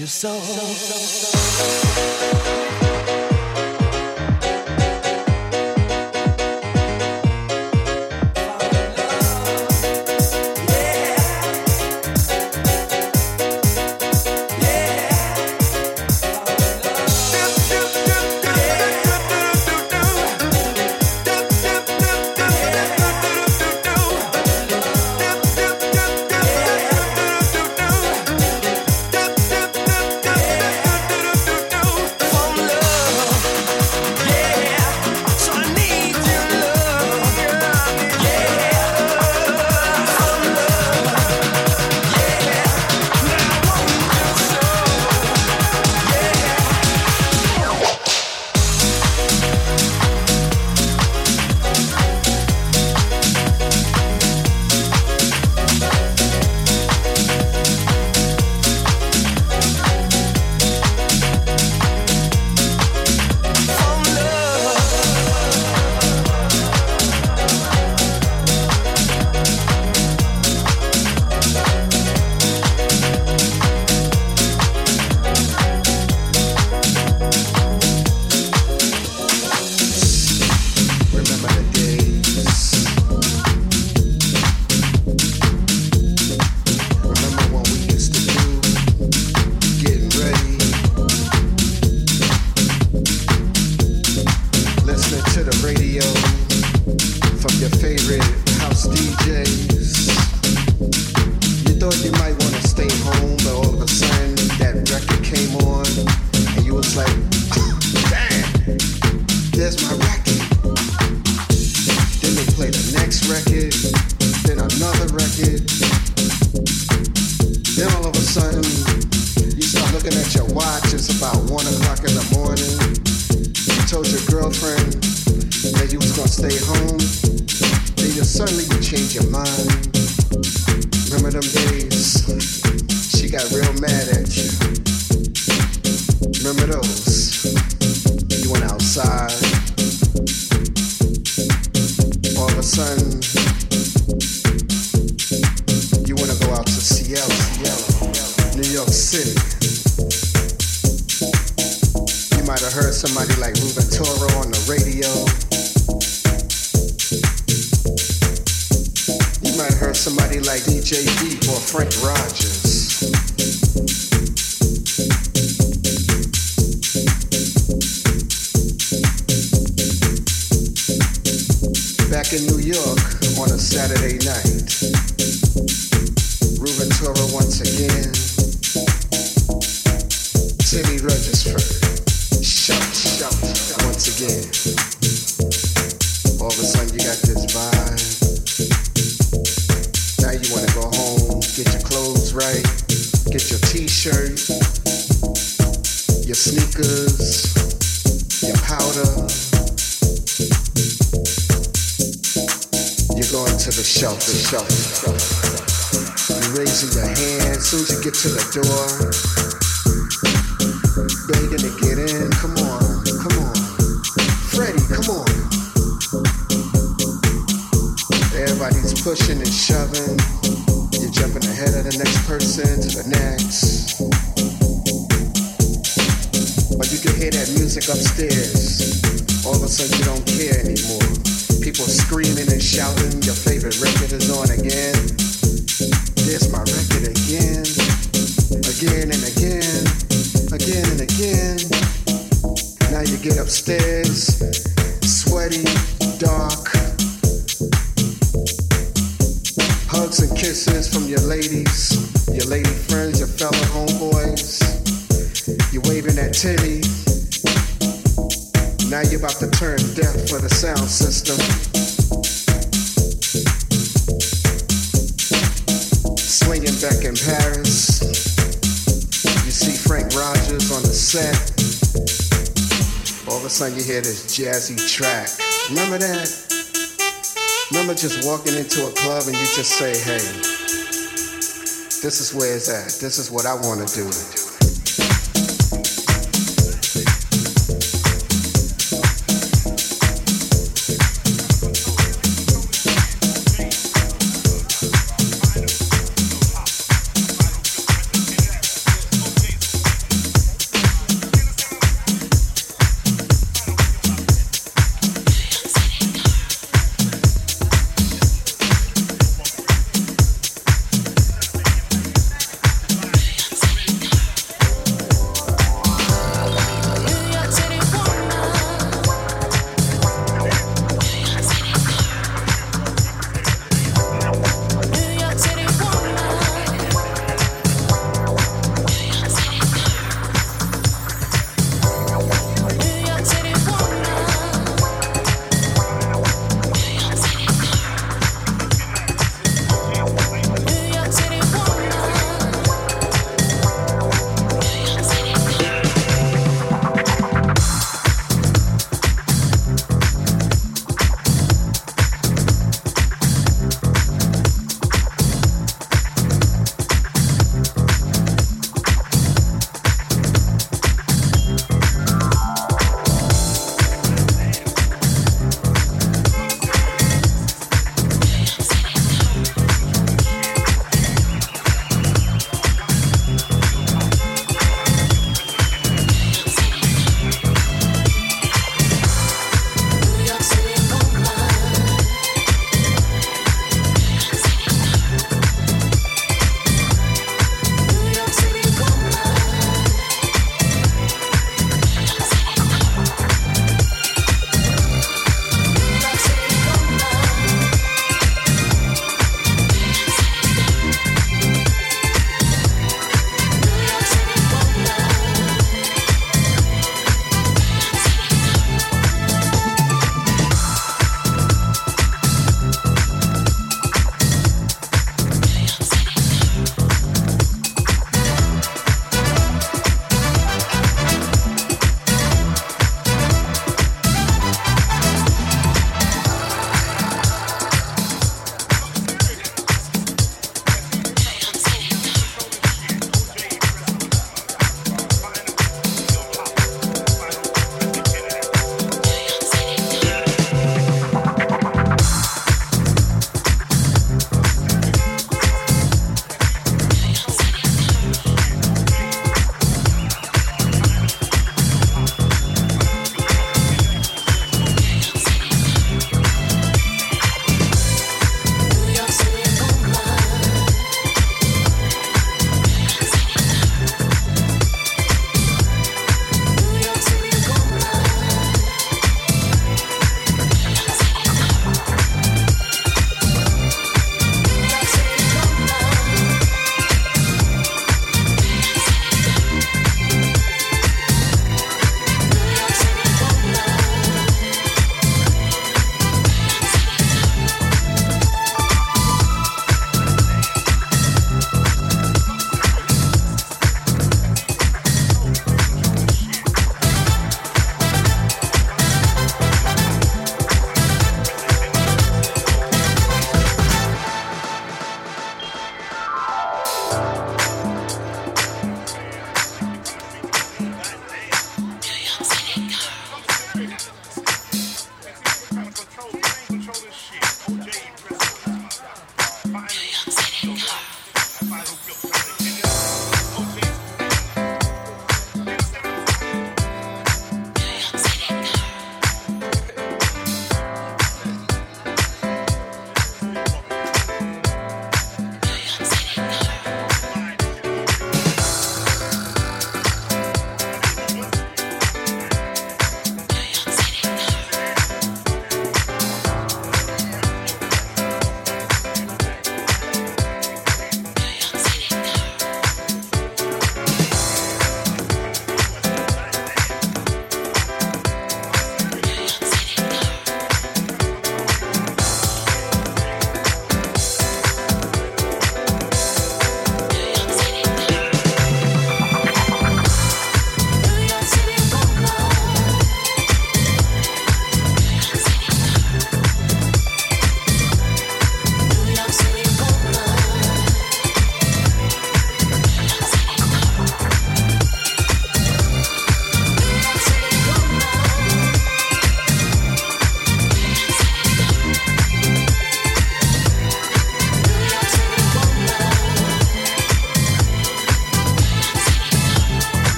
your soul. somebody like Ruben Toro on the radio. You might have heard somebody like DJ Deep or Frank Rogers. Back in New York on a Saturday night. yourself. You're raising your hand. As soon as you get to the door, jazzy track. Remember that? Remember just walking into a club and you just say, hey, this is where it's at. This is what I want to do.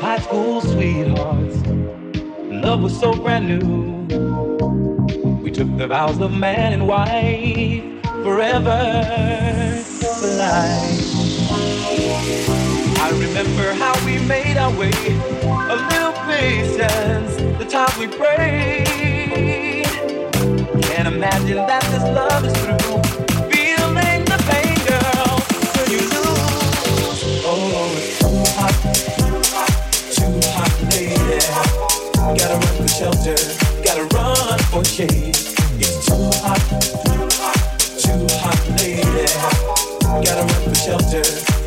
High school sweethearts. Love was so brand new. We took the vows of man and wife forever for life. I remember how we made our way. A little patience, the time we prayed. Can't imagine that this love is through. Gotta run for shade. It's too hot, too hot, lady. Gotta run for shelter,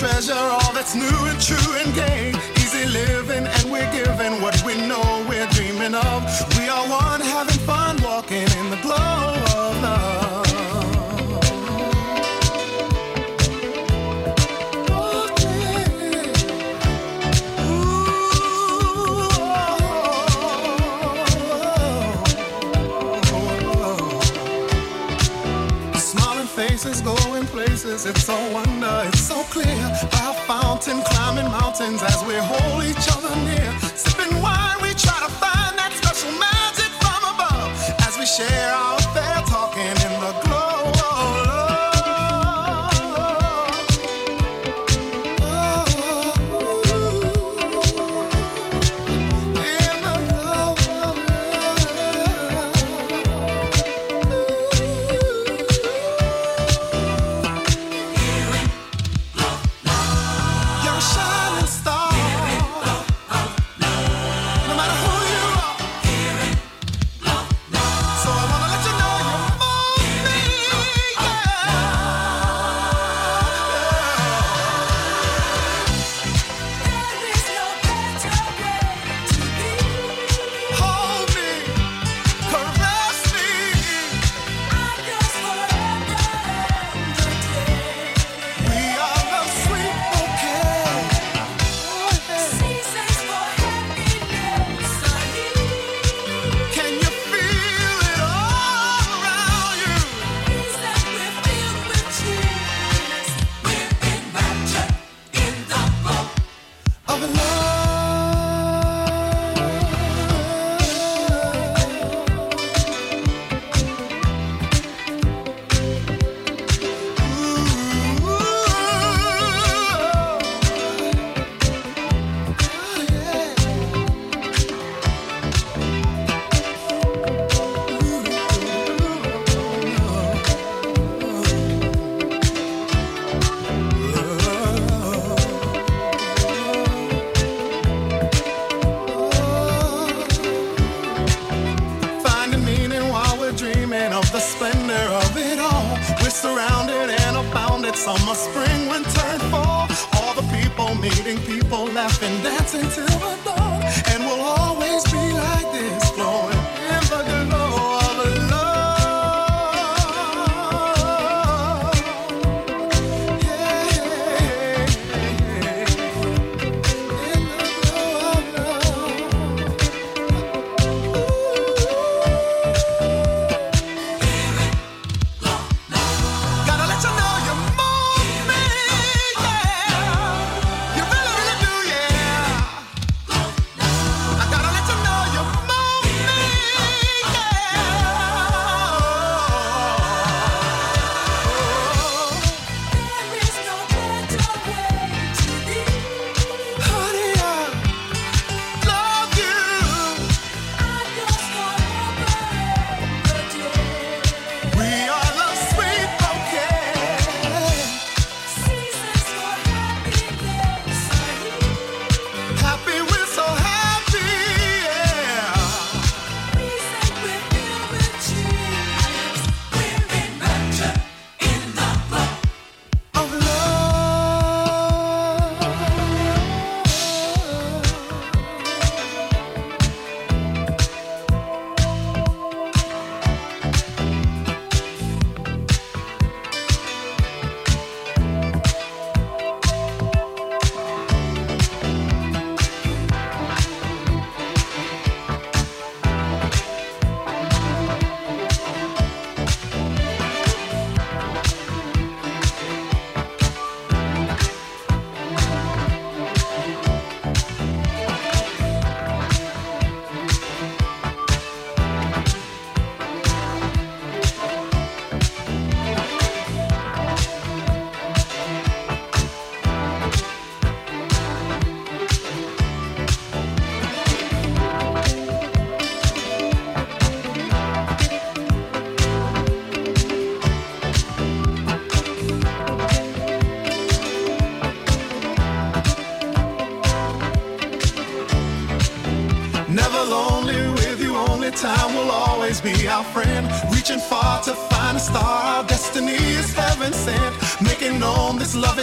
treasure all that's new and true and gay. Easy living, and we're giving what we know we're dreaming of. We are one, having fun, walking in the glow of love. Oh, oh, oh, Smiling faces going places, it's so it's so clear. A fountain, climbing mountains as we hold each other near. Sipping wine, we try to find that special magic from above as we share our Summer, spring, winter, and fall. All the people meeting people, laughing, dancing till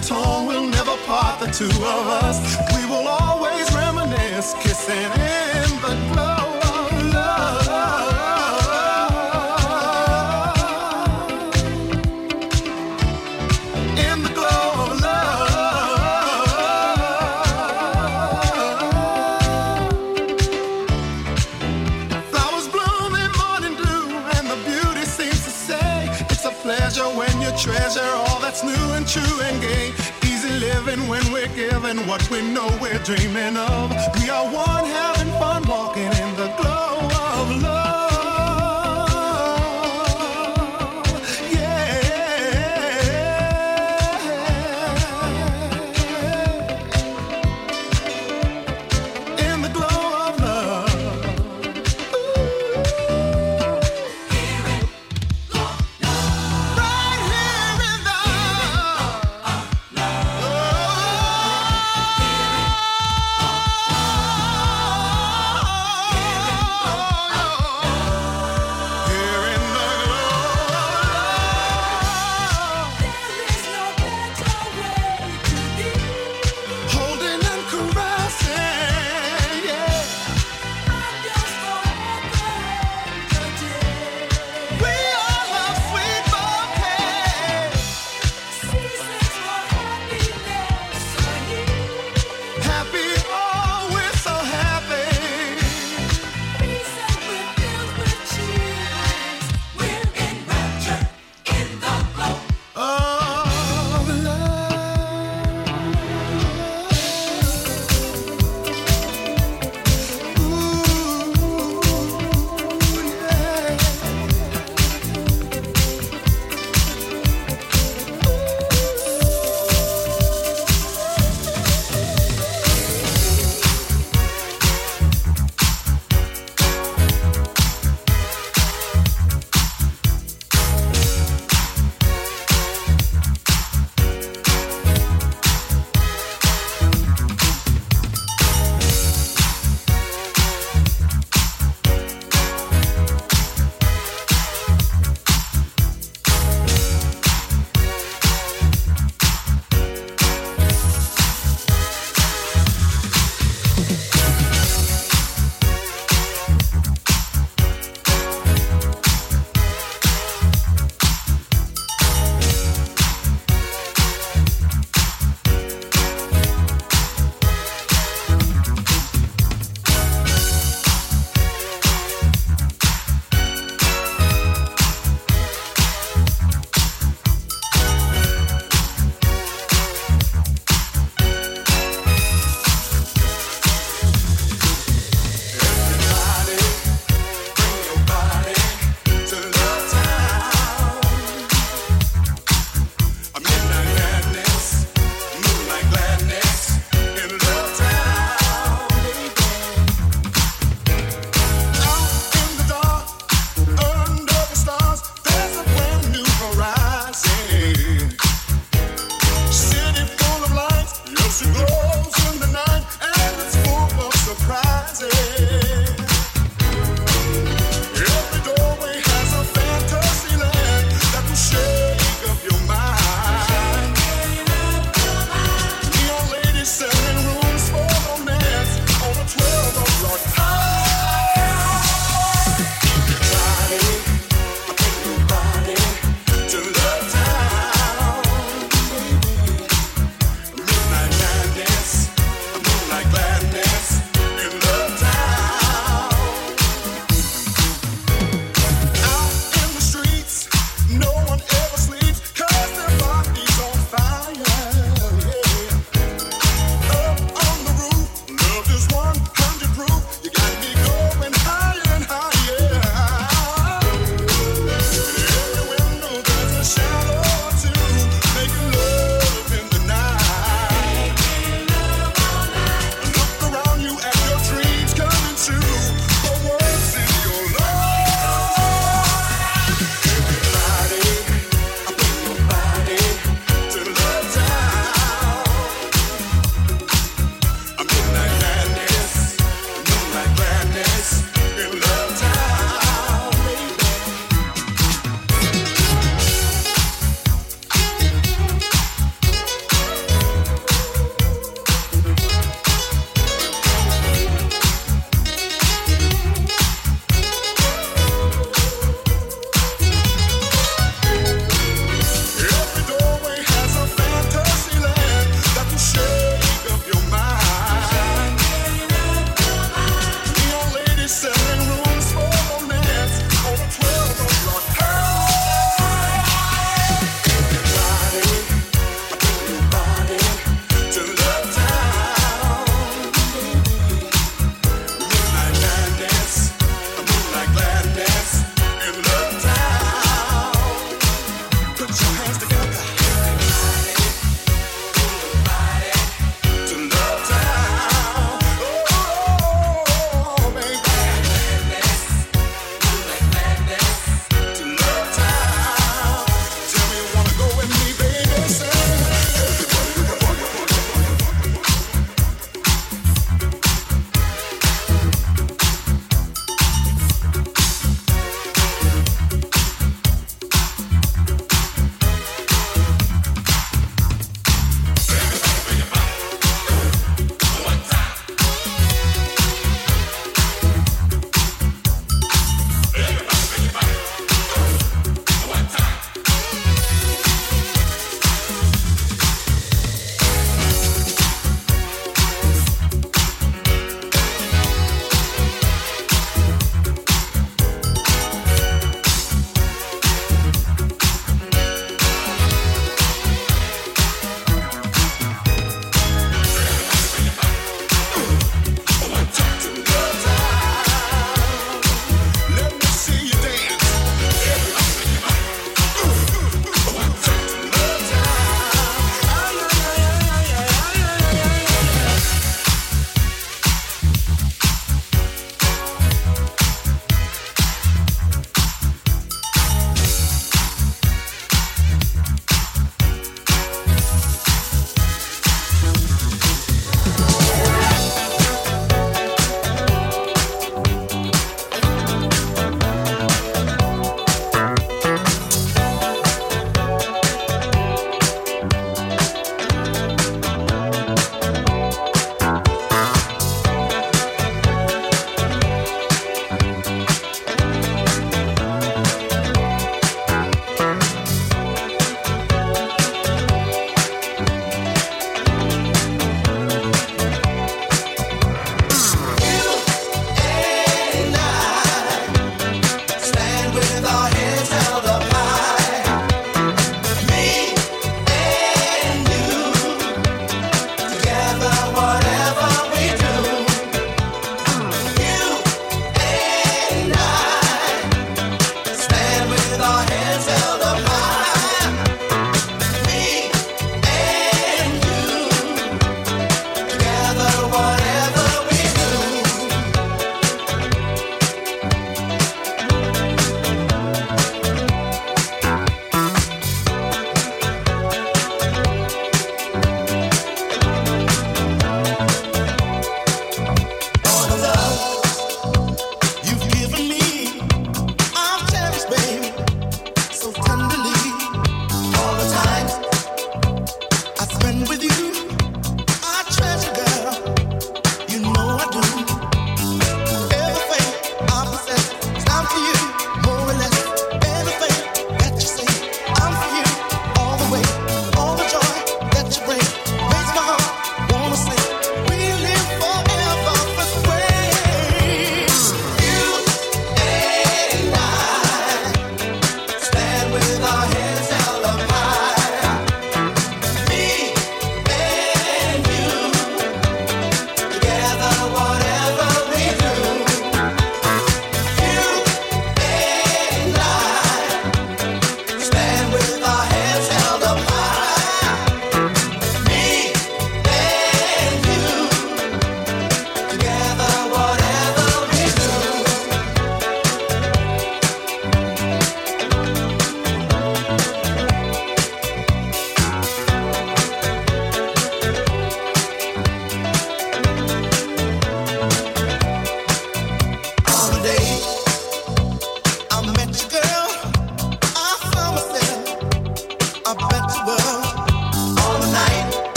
loving tone will never part the two of us. We will always reminisce, kissing we're what we know we're dreaming of. We are one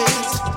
promise.